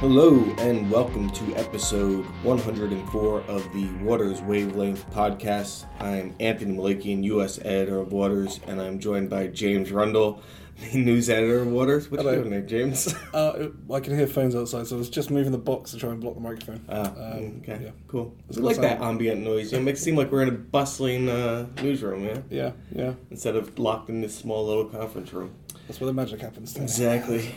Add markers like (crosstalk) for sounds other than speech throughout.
Hello and welcome to episode 104 of the Waters Wavelength podcast. I'm Anthony Malakian, U.S. editor of Waters, and I'm joined by James Rundle, the news editor of Waters. What you Hello. doing there, James? (laughs) Uh, I can hear phones outside, so I was just moving the box to try and block the microphone. Ah, Um, okay, yeah. cool. Does We it like that ambient noise. It makes it seem like we're in a bustling uh, newsroom, yeah, Yeah, yeah. instead of locked in this small little conference room. That's where the magic happens. Exactly.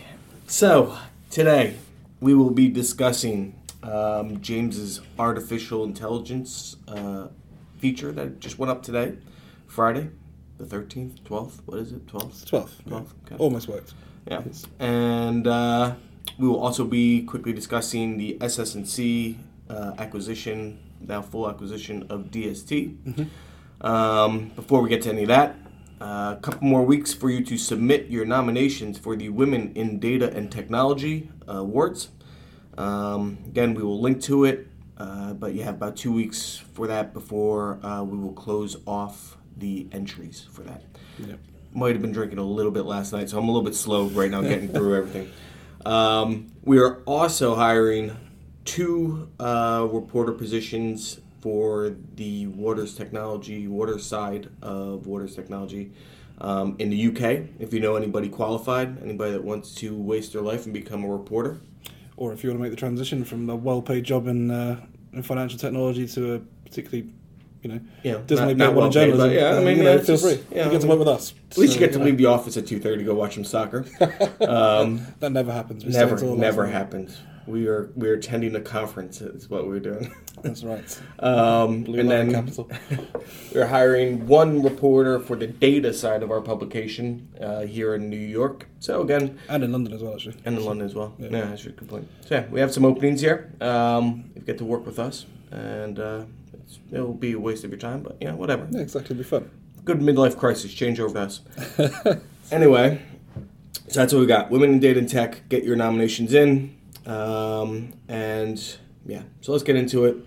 So, today we will be discussing um, James's artificial intelligence uh, feature that just went up today, Friday, the 13th, 12th. What is it? 12th? 12th. yeah. 12th. Okay. Almost worked. Yeah. And uh, we will also be quickly discussing the SS&C uh, acquisition, now full acquisition of DST. Um, before we get to any of that, uh, a couple more weeks for you to submit your nominations for the Women in Data and Technology uh, Awards. Um, again, we will link to it, uh, but you have about two weeks for that before uh, we will close off the entries for that Yeah. might have been drinking a little bit last night, so I'm a little bit slow right now (laughs) getting through everything. Um, we are also hiring two uh, reporter positions for the Waters Technology, Waters side of Waters Technology um, in the UK. If you know anybody qualified, anybody that wants to waste their life and become a reporter, Or if you want to make the transition from a well-paid job in uh, in financial technology to a particularly, you know, know, doesn't not- not that one in well journalism. but yeah, I uh, mean, you know, feel just- free. yeah, you get to work with us. At least So, you get to leave the office at two thirty to go watch some soccer. (laughs) Um, That never happens. We never, never minute. We are we are attending a conference. Is what we're doing. That's right. (laughs) Um, Blue and then Capital. (laughs) we're hiring one reporter for the data side of our publication uh, here in New York. So again, And in London as well, actually. and in London as well. Yeah. Yeah, I should complain. So yeah, we have some openings here. Um, you get to work with us, and uh, it's, it'll be a waste of your time, but yeah, whatever. Yeah, exactly. It'll be fun. Good midlife crisis. Change over us. (laughs) anyway, so that's what we got. Women in data and tech. Get your nominations in, um, and yeah. So let's get into it.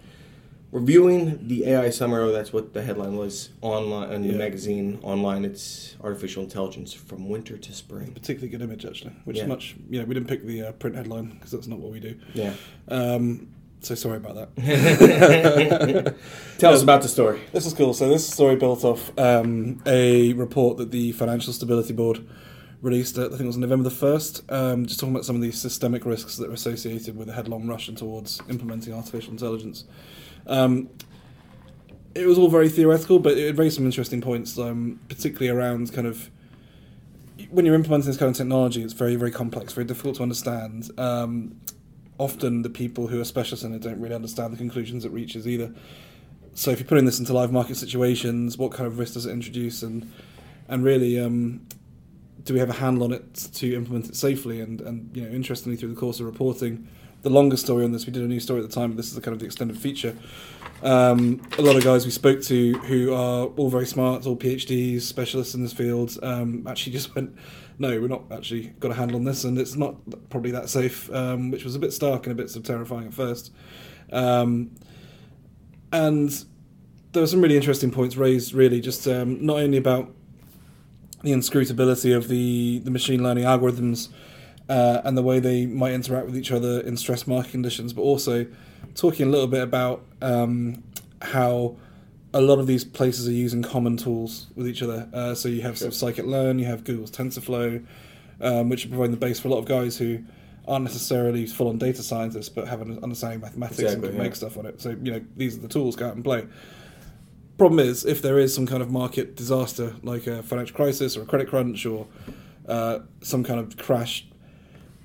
Reviewing the AI summer. That's what the headline was online in the Yeah. magazine. Online, it's artificial intelligence from winter to spring. Particularly good image, actually. Which Yeah. is much. You know, we didn't pick the uh, print headline because that's not what we do. Yeah. Um, so sorry about that. (laughs) Tell us about the story. This is cool. So this story built off um, a report that the Financial Stability Board released. I think it was November the first. Um, just talking about some of these systemic risks that are associated with a headlong rush towards implementing artificial intelligence. Um, it was all very theoretical, but it raised some interesting points, um, particularly around kind of when you're implementing this kind of technology. It's very, very complex, very difficult to understand. Um, often, the people who are specialists in it don't really understand the conclusions it reaches either so if you're putting this into live market situations, what kind of risk does it introduce, and and really, um, do we have a handle on it to implement it safely? And and you know, interestingly, through the course of reporting, the longer story on this, we did a new story at the time, but this is the kind of the extended feature. Um, a lot of guys we spoke to who are all very smart, all PhDs, specialists in this field, um, actually just (laughs) went, no, we're not actually got a handle on this, and it's not probably that safe, um, which was a bit stark and a bit sort of terrifying at first. Um, and there were some really interesting points raised, really, just um, not only about the inscrutability of the, the machine learning algorithms uh, and the way they might interact with each other in stress market conditions, but also talking a little bit about um, how a lot of these places are using common tools with each other. Uh, so you have sort of scikit-learn, you have Google's TensorFlow, um, which are providing the base for a lot of guys who aren't necessarily full-on data scientists, but have an understanding of mathematics and can yeah. make stuff on it. So you know these are the tools go out and play. Problem is, if there is some kind of market disaster, like a financial crisis or a credit crunch or uh, some kind of crash,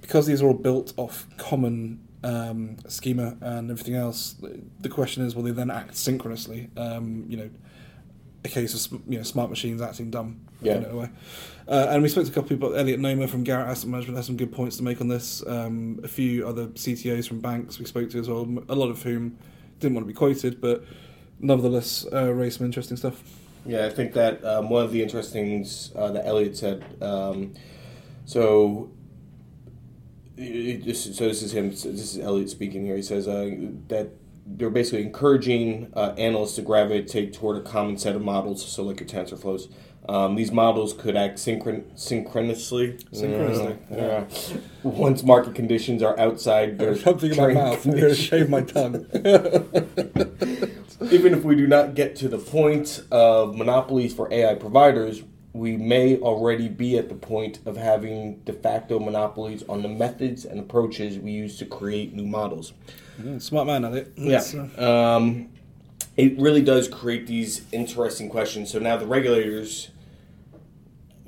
because these are all built off common um, schema and everything else, the- question is, will they then act synchronously? Um, you know, a case of you know smart machines acting dumb. Yeah. In a way. Uh, and we spoke to a couple of people. Elliot Noma from Garrett Asset Management has some good points to make on this. Um, a few other CTOs from banks we spoke to as well. a lot of whom didn't want to be quoted, but nevertheless uh, raised some interesting stuff. Yeah, I think that um, one of the interesting things uh, that Elliot said. Um, so, it, this, so this is him. This is Elliot speaking here. He says uh, that they're basically encouraging uh, analysts to gravitate toward a common set of models, so like your TensorFlows, Um, these models could act synchron- synchronously. Synchronously, Yeah. Once market conditions are outside their Something in my mouth. I'm going to shave my tongue. (laughs) Even if we do not get to the point of monopolies for AI providers, we may already be at the point of having de facto monopolies on the methods and approaches we use to create new models. Yeah, Smart man, Elliot. Yeah. Uh, Um, it really does create these interesting questions. So now the regulators,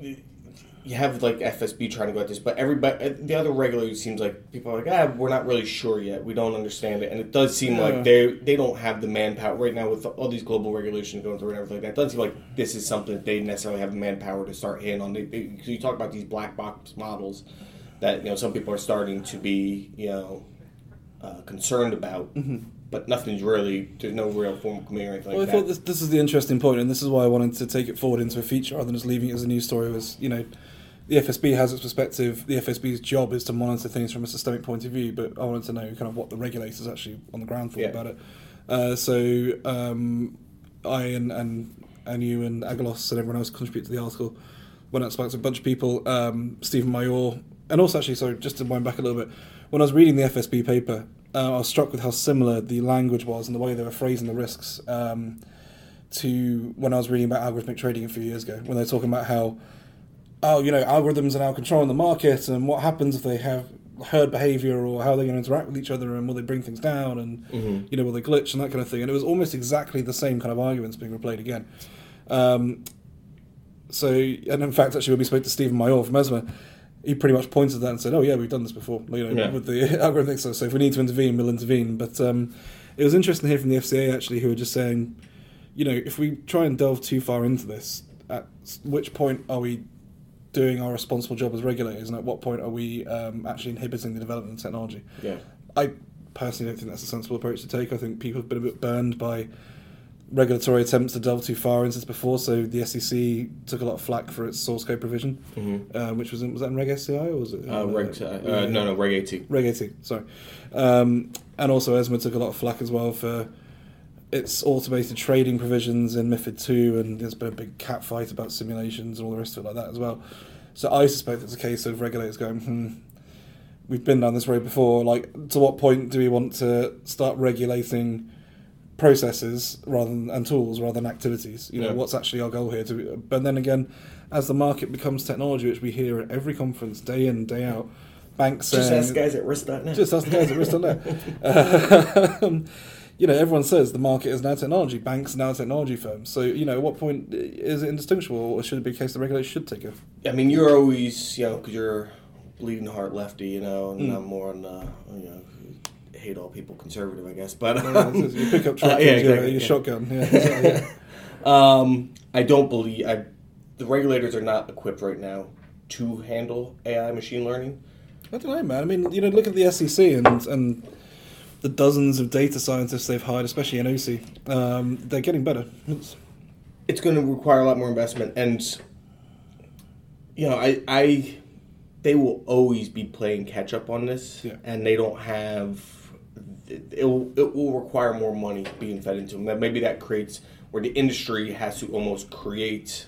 you have like FSB trying to go at this, but everybody, the other regulators seems like people are like, ah, we're not really sure yet. We don't understand it, and it does seem Yeah. like they they don't have the manpower right now with all these global regulations going through and everything like that. It doesn't seem like this is something that they necessarily have the manpower to start hitting on. They, they, so you talk about these black box models that you know some people are starting to be you know uh, concerned about, but nothing's really there's no real formal committee or anything Well, I like thought this, this is the interesting point, and this is why I wanted to take it forward into a feature rather than just leaving it as a news story. Was you know, the FSB has its perspective. The FSB's job is to monitor things from a systemic point of view, but I wanted to know kind of what the regulators actually on the ground thought Yeah. about it. Uh, so um, I and, and and you and Agalos and everyone else contribute to the article. Went out and spoke to a bunch of people. Um, Steven Maijoor, and also actually, sorry, just to wind back a little bit. When I was reading the FSB paper, uh, I was struck with how similar the language was and the way they were phrasing the risks um, to when I was reading about algorithmic trading a few years ago. When they're talking about how, oh, you know, algorithms are now controlling the market, and what happens if they have herd behavior, or how they're going to interact with each other, and will they bring things down, and Mhm. you know, will they glitch and that kind of thing. And it was almost exactly the same kind of arguments being replayed again. Um, so, and in fact, actually, when we spoke to Steven Maijoor from ESMA, he pretty much pointed that and said, "Oh yeah, we've done this before. You know, Yeah. with the (laughs) algorithmic stuff. So if we need to intervene, we'll intervene." But um, it was interesting to hear from the FCA actually, who were just saying, you know, if we try and delve too far into this, at which point are we doing our responsible job as regulators, and at what point are we um, actually inhibiting the development of technology? Yeah. I personally don't think that's a sensible approach to take. I think people have been a bit burned by regulatory attempts to delve too far into this before. So the SEC took a lot of flack for its source code provision, Mm-hmm. um, which was in, was that in Reg SCI or was it? Uh, reg, uh, uh, no, no, Reg AT. Reg AT, sorry. Um, and also ESMA took a lot of flack as well for its automated trading provisions in MIFID 2, and there's been a big cat fight about simulations and all the rest of it like that as well. So I suspect it's a case of regulators going, hmm, we've been down this road before. Like, to what point do we want to start regulating processes rather than and tools rather than activities? You know, Yeah. what's actually our goal here? To, but then again, as the market becomes technology, which we hear at every conference, day in day out, banks Just saying, ask guys at risk.net. just ask guys at risk.net. (laughs) um, you know, everyone says the market is now technology. Banks are now technology firms. So, you know, at what point is it indistinguishable, or should it be a case the regulators should take a I mean, you're always, you know, because you're bleeding heart lefty, you know, and Mm. I'm more on the, you know, hate all people conservative, I guess. But (laughs) you pick up (laughs) Uh, yeah, exactly, your yeah. shotgun? Yeah, (laughs) exactly, yeah. um, I don't believe I, the regulators are not equipped right now to handle AI machine learning. I don't know, man. I mean, you know, look at the SEC and and the dozens of data scientists they've hired, especially in OC. Um, they're getting better. It's- it's going to require a lot more investment and you know i i they will always be playing catch up on this Yeah. and they don't have it, it, will, it will require more money being fed into them That- maybe that creates where the industry has to almost create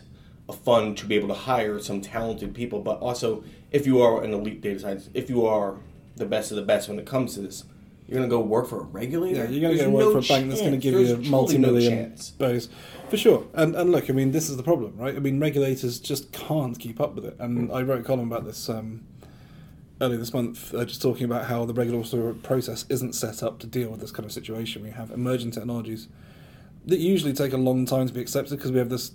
a fund to be able to hire some talented people. But also if you are an elite data scientist if you are the best of the best when it comes to this you're going to go work for a regulator? Yeah, you're going to There's go work no for a bank that's going to give There's you a multi-million no bonus, for sure. And and look, I mean, this is the problem, right? I mean, regulators just can't keep up with it. And I wrote a column about this um, earlier this month, uh, just talking about how the regulatory process isn't set up to deal with this kind of situation. We have emerging technologies that usually take a long time to be accepted because we have this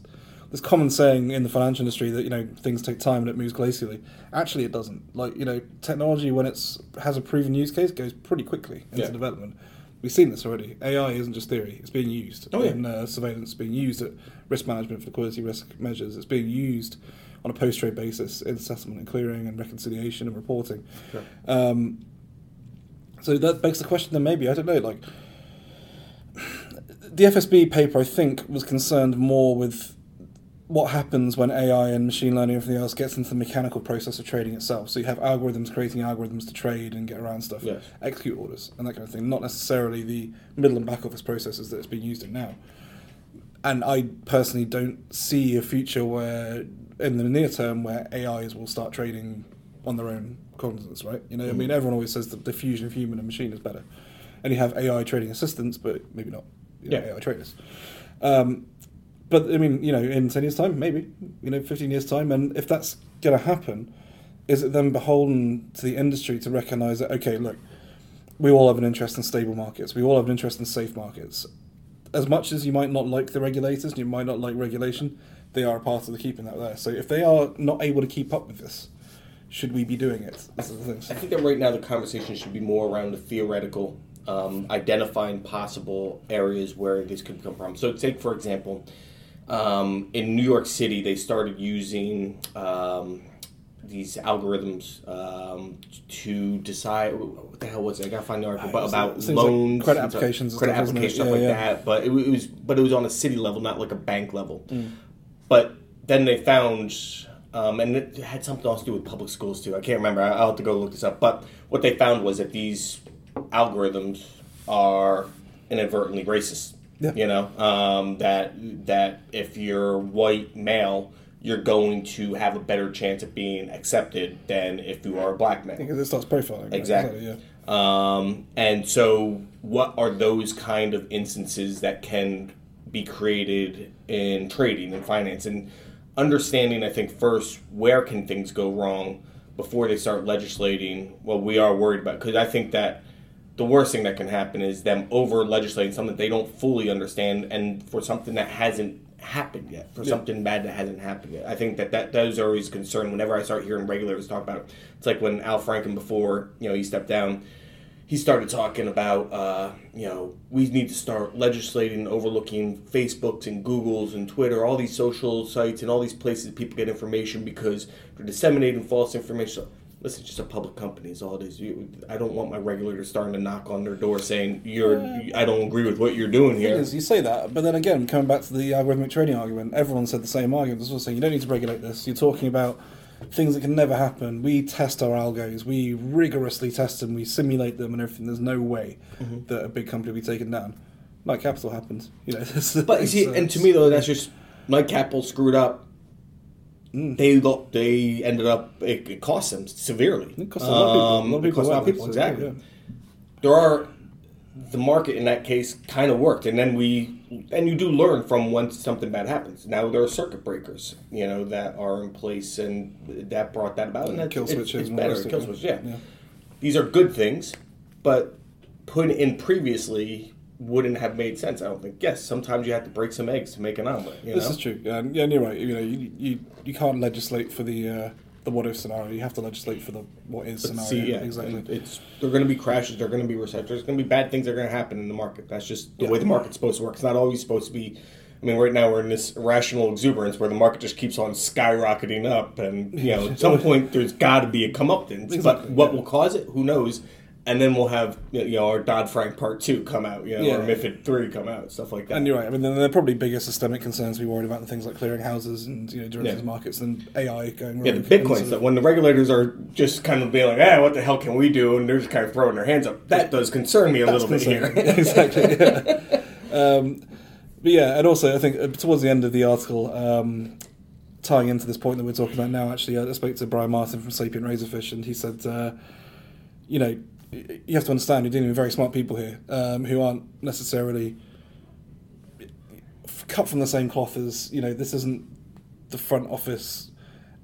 this common saying in the financial industry that you know things take time and it moves glacially. Actually, it doesn't. Like you know, technology when it's has a proven use case goes pretty quickly into Yeah. development. We've seen this already. AI isn't just theory; it's being used Oh, yeah. in uh, surveillance, being used at risk management for liquidity risk measures. It's being used on a post trade basis in settlement and clearing and reconciliation and reporting. Sure. Um, so that begs the question. Then maybe I don't know. Like the FSB paper, I think, was concerned more with what happens when AI and machine learning and everything else gets into the mechanical process of trading itself. So you have algorithms creating algorithms to trade and get around stuff, Yes. execute orders and that kind of thing. Not necessarily the middle and back office processes that it's being used in now. and I personally don't see a future where, in the near term, where AIs will start trading on their own cognizance, right? You know, I mean, everyone always says that the fusion of human and machine is better, and you have AI trading assistants, but maybe not you know, Yeah. AI traders. Um, but I mean, you know, in ten years' time, maybe you know, fifteen years' time, and if that's going to happen, is it then beholden to the industry to recognise that okay, look, we all have an interest in stable markets, we all have an interest in safe markets. As much as you might not like the regulators, and you might not like regulation, they are a part of the keeping that there. So if they are not able to keep up with this, should we be doing it? This is the thing. I think that right now the conversation should be more around the theoretical, um, identifying possible areas where this could become a problem. So, take for example, um, in New York City, they started using um, these algorithms um, to decide what the hell was it? I gotta find the article, Uh, but about things like loans, credit stuff- applications credit stuff, isn't it? applications, stuff Yeah, like yeah. that. But it, it was, but it was on a city level, not like a bank level. Mm. But then they found, um, and it had something else to do with public schools too. I can't remember. I- I'll have to go look this up. But what they found was that these algorithms are inadvertently racist. Yeah. You know um, that that if you're white male, you're going to have a better chance of being accepted than if you are a black man. Because it starts profiling. Exactly. yeah. Um, and so, what are those kind of instances that can be created in trading and finance? And understanding, I think, first, where can things go wrong before they start legislating what we are worried about? Because I think that the worst thing that can happen is them over legislating something they don't fully understand and for something that hasn't happened yet, for something bad that hasn't happened yet. I think that, that those are always a concern whenever I start hearing regulators talk about it. It's like when Al Franken, before you know he stepped down, he started talking about uh, you know we need to start legislating overlooking Facebooks and Googles and Twitter, all these social sites and all these places people get information because they're disseminating false information. So, listen, it's just a public company is all it is. You, I don't want my regulators starting to knock on their door saying you're I don't agree with what you're doing here. is, you say that, but then again, coming back to the algorithmic trading argument, everyone said the same argument. As well, saying you don't need to regulate this. You're talking about things that can never happen. We test our algos, we rigorously test them, we simulate them, and everything. There's no way Mm-hmm. that a big company will be taken down. Knight Capital happens, you know. (laughs) But you see, and to me though, that's just Knight Capital screwed up. Mm. They lo- they ended up it, it cost them severely. it cost a lot of people. Um, a lot of it people, cost a lot of went, people so, exactly. yeah. There are the market in that case kind of worked, and then we and you do learn from when something bad happens. Now there are circuit breakers, you know, that are in place, and that brought that about. And that's, Kill it's, switches it's and all better. Kill switches, yeah. Yeah. These are good things, but put in previously wouldn't have made sense. I don't think. Yes, sometimes you have to break some eggs to make an omelet. You This know? is true. Yeah, and you're right. You know, you, you you can't legislate for the uh, the what if scenario. You have to legislate for the what is scenario. See, yeah, exactly. It's there are going to be crashes. There are going to be recessions. There's going to be bad things that are going to happen in the market. That's just the Yeah. way the market's supposed to work. It's not always supposed to be. I mean, right now we're in this irrational exuberance where the market just keeps on skyrocketing up, and you know, at some (laughs) point there's got to be a comeuppance. Exactly, but what yeah. will cause it? Who knows? And then we'll have you know our Dodd Frank Part Two come out, you know, Yeah. or MiFID Three come out, stuff like that. And you're right. I mean, there are probably bigger systemic concerns to be worried about than things like clearing houses and you know derivatives Yeah. markets and AI going. Yeah, the Bitcoin And stuff. When the regulators are just kind of being like, "Ah, what the hell can we do?" and they're just kind of throwing their hands up, that does concern me a That's little bit here. (laughs) exactly. Yeah. Um, but yeah, and also I think uh, towards the end of the article, um, tying into this point that we're talking about now, actually, I spoke to Brian Martin from Sapient Razorfish, and he said, uh, you know, you have to understand you're dealing with very smart people here um, who aren't necessarily cut from the same cloth as you know. This isn't the front office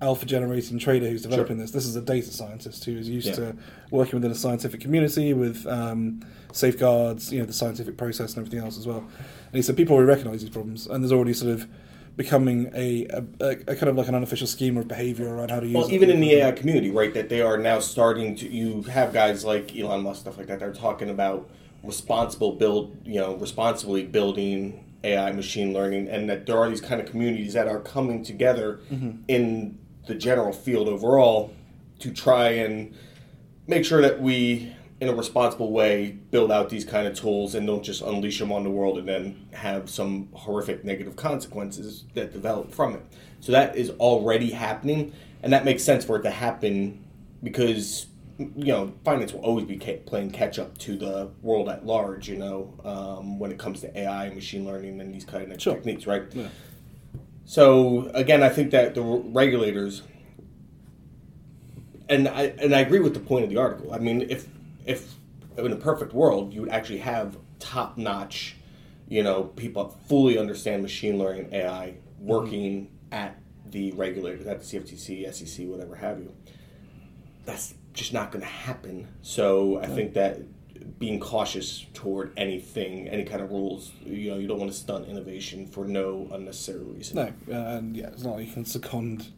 alpha generating trader who's developing this. This is a data scientist who is used Yeah. to working within a scientific community with um, safeguards, you know, the scientific process and everything else as well. And he said people already recognise these problems, and there's already sort of becoming a, a, a, kind of like an unofficial scheme of behaviour around how to use. Well, it. even in the AI community, right? That they are now starting to. You have guys like Elon Musk, stuff like that. They're talking about responsible build, you know, responsibly building AI machine learning, and that there are these kind of communities that are coming together mm-hmm. in the general field overall to try and make sure that we, in a responsible way, build out these kind of tools and don't just unleash them on the world and then have some horrific negative consequences that develop from it. So that is already happening, and that makes sense for it to happen because you know, finance will always be ca- playing catch up to the world at large. You know, um, when it comes to AI, and machine learning, and these kind of Sure. techniques, right? Yeah. So again, I think that the regulators, and I and I agree with the point of the article. I mean, if if in a perfect world, you would actually have top notch, you know, people fully understand machine learning, AI, working at the regulators, at the CFTC, SEC, whatever have you. That's just not going to happen. So I think that being cautious toward anything, any kind of rules, you know, you don't want to stunt innovation for no unnecessary reason. No, uh, and yeah, it's not like you can second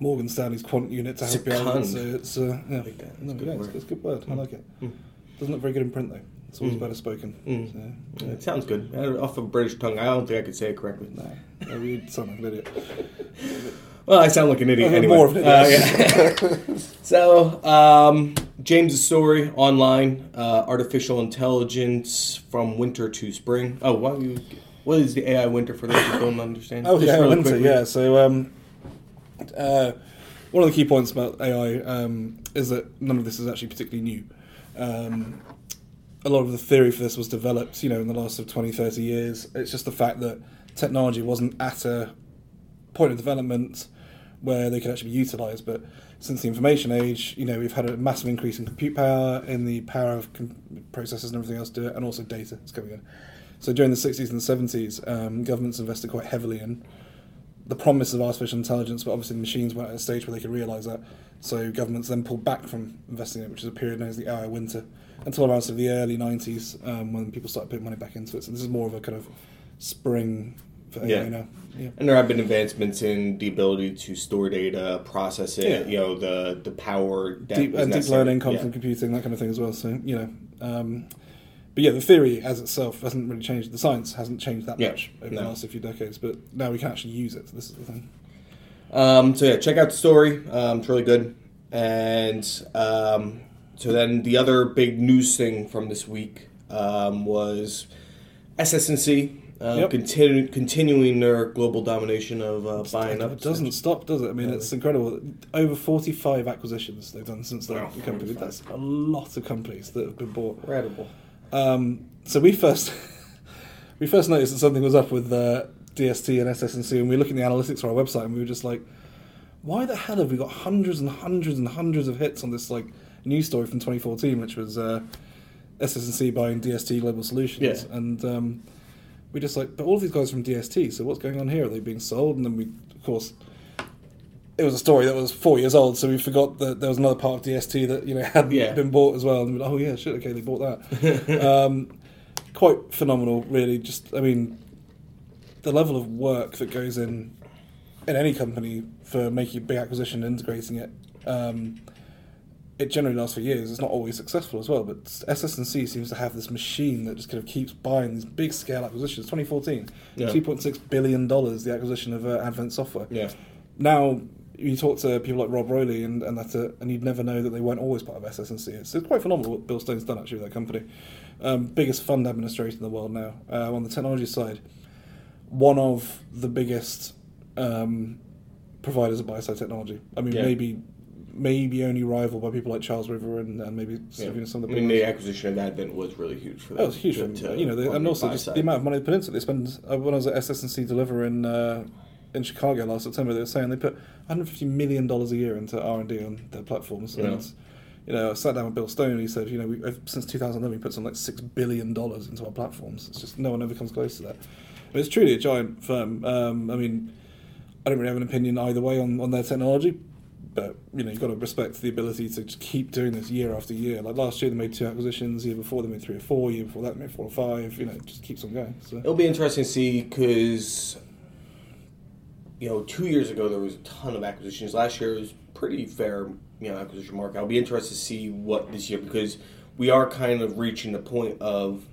Morgan Stanley's quant unit to help you out. So it's uh, yeah, like that. No, a good yeah, it's, word. it's a good word. I like it. Mm. Doesn't look very good in print though. It's always Mm. better spoken. Mm. So, It sounds good. Uh, Off of a British tongue, I don't think I could say it correctly. no, no, you sound like an idiot. Well, I sound like an idiot Uh, anyway. more of an idiot. Uh, yeah. (laughs) so, um, James's story online: uh, artificial intelligence from winter to spring. Oh, why you? What is the AI winter for those who don't understand? Oh Just yeah, really winter. quickly. Yeah. So um, uh, one of the key points about AI um, is that none of this is actually particularly new. Um, a lot of the theory for this was developed, you know, in the last of 20, 30 years. It's just the fact that technology wasn't at a point of development where they could actually be utilised. But since the information age, you know, we've had a massive increase in compute power, in the power of com- processors and everything else to do it, and also data is coming in. So during the 60s and the 70s, um, governments invested quite heavily in the promise of artificial intelligence, but obviously the machines weren't at a stage where they could realise that. So governments then pulled back from investing in it, which is a period known as the AI winter, until around sort of the early 90s um, when people started putting money back into it. So this is more of a kind of spring for AI Yeah. now. Yeah. And there have been advancements in the ability to store data, process it. Yeah. You know, the the power that deep, and deep learning, Yeah. quantum computing, that kind of thing as well. So you know, um, but yeah, the theory as itself hasn't really changed. The science hasn't changed that Yeah, much over no. the last few decades. But now we can actually use it. This is the thing. Um, so yeah, check out the story. Um, it's really good. And um, so then the other big news thing from this week um, was SS&C uh, Yep. continu- continuing their global domination of uh, buying up. It doesn't stop, does it? I mean, Yeah. it's incredible. Over forty-five acquisitions they've done since the Wow, company. 45. That's a lot of companies that have been bought. Incredible. Um, so we first (laughs) we first noticed that something was up with uh, DST and SS&C, we were looking at the analytics for our website, and we were just like, "Why the hell have we got hundreds and hundreds and hundreds of hits on this like news story from 2014, which was uh, SS&C buying DST Global Solutions?" Yeah. And um, we just like, but all of these guys are from DST, so what's going on here? Are they being sold? And then we, of course. It was a story that was four years old, so we forgot that there was another part of DST that you know hadn't Yeah. been bought as well. And like, oh yeah, shit, okay, they bought that. (laughs) um, quite phenomenal, really. Just, I mean, the level of work that goes in in any company for making a big acquisition and integrating it. Um, it generally lasts for years. It's not always successful as well, but SS&C seems to have this machine that just kind of keeps buying these big scale acquisitions. 2014, Yeah. 2.6 billion dollars, the acquisition of uh, Advent Software. Yeah. Now you talk to people like Rob Rowley, and and that, uh, and you'd never know that they weren't always part of SS&C. It's, it's quite phenomenal what Bill Stone's done actually with that company. Um, biggest fund administrator in the world now. Uh, on the technology side, one of the biggest um, providers of buy-side technology. I mean, Yeah. maybe maybe only rivaled by people like Charles River and, and maybe Yeah. you know, some of the. I mean, the acquisition of Advent was really huge for them. That was huge, to- for to- you know, they, and the also just the amount of money they put into it. They spend. Uh, when I was at SS&C Deliver in uh, in Chicago last September, they were saying they put 150 million dollars a year into R and D on their platforms. Yeah. And you know, I sat down with Bill Stone. and He said, you know, we, uh, since 2011, we put something like six billion dollars into our platforms. It's just no one ever comes close to that. But it's truly a giant firm. Um, I mean, I don't really have an opinion either way on, on their technology. But you know, you've got to respect the ability to just keep doing this year after year. Like last year, they made two acquisitions. The year before, they made three or four. The year before that, they made four or five. You know, it just keeps on going. So It'll be interesting to see because, you know, two years ago there was a ton of acquisitions. Last year was pretty fair, you know, acquisition market. I'll be interested to see what this year because we are kind of reaching the point of.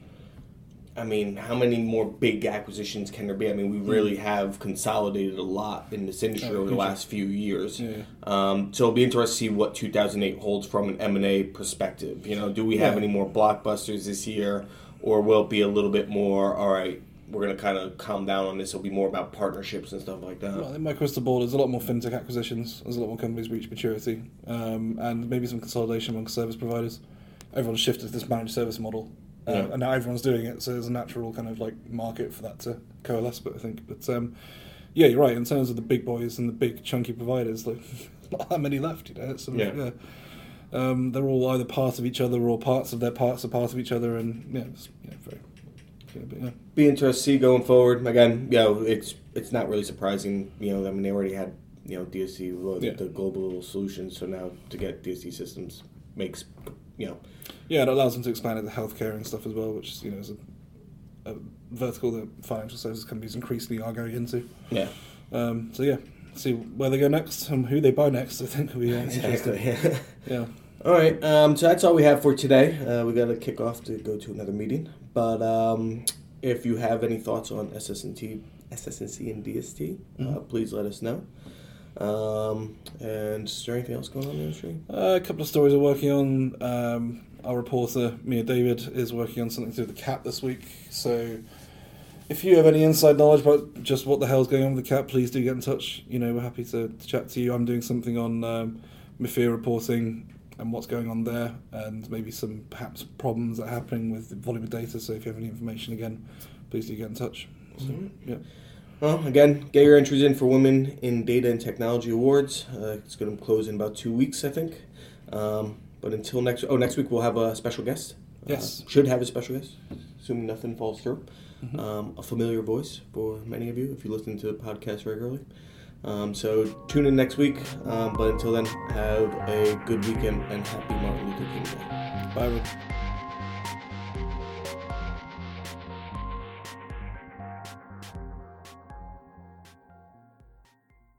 I mean, how many more big acquisitions can there be? I mean, we really have consolidated a lot in this industry Oh, over the last few years. Yeah. Um, so it'll be interesting to see what 2008 holds from an M&A perspective. You know, do we have Yeah. any more blockbusters this year, or will it be a little bit more? All right, we're gonna kind of calm down on this. It'll be more about partnerships and stuff like that. Well, in my crystal ball, there's a lot more fintech acquisitions. There's a lot more companies reach maturity, um, and maybe some consolidation among service providers. Everyone's shifted to this managed service model, uh, Yeah. and now everyone's doing it. So there's a natural kind of like market for that to coalesce. But I think, but um, yeah, you're right. In terms of the big boys and the big chunky providers, like (laughs) not that many left. You know, sort of, Yeah. yeah. Um, they're all either part of each other or parts of their parts are part of each other, and yeah, it's, yeah very. Yeah, yeah. be interesting to see going forward. Again, you know, it's it's not really surprising. You know, I mean, they already had you know DST, well, Yeah. the global solutions. So now to get DST systems makes you know Yeah, it allows them to expand into healthcare and stuff as well, which you know is a, a vertical that financial services companies increasingly are going into. yeah Um, so yeah, see where they go next and who they buy next. I think will be uh, (laughs) interesting. exactly. (laughs) Yeah, all right, um, so that's all we have for today. Uh, we got to kick off to go to another meeting. But um, if you have any thoughts on SS&T, SS&C and DST, uh, Mhm. please let us know. Um, and is there anything else going on in the industry? uh, a couple of stories we're working on. Um, our reporter Mia David is working on something to do with the cap this week. So. If you have any inside knowledge about just what the hell's going on with the cap, please do get in touch. You know, we're happy to, to chat to you. I'm doing something on um, MIFIR reporting and what's going on there, and maybe some perhaps problems that are happening with the volume of data. So if you have any information, again, please do get in touch. So, Mhm. yeah. Well, again, get your entries in for Women in Data and Technology Awards. Uh, it's going to close in about two weeks, I think. Um, but until next, oh, next week we'll have a special guest. Yes. Uh, should have a special guest, assuming nothing falls through. Mhm. Um, a familiar voice for many of you if you listen to the podcast regularly. Um, so tune in next week. Um, but until then, have a good weekend and happy Martin Luther King Day. Bye. everyone.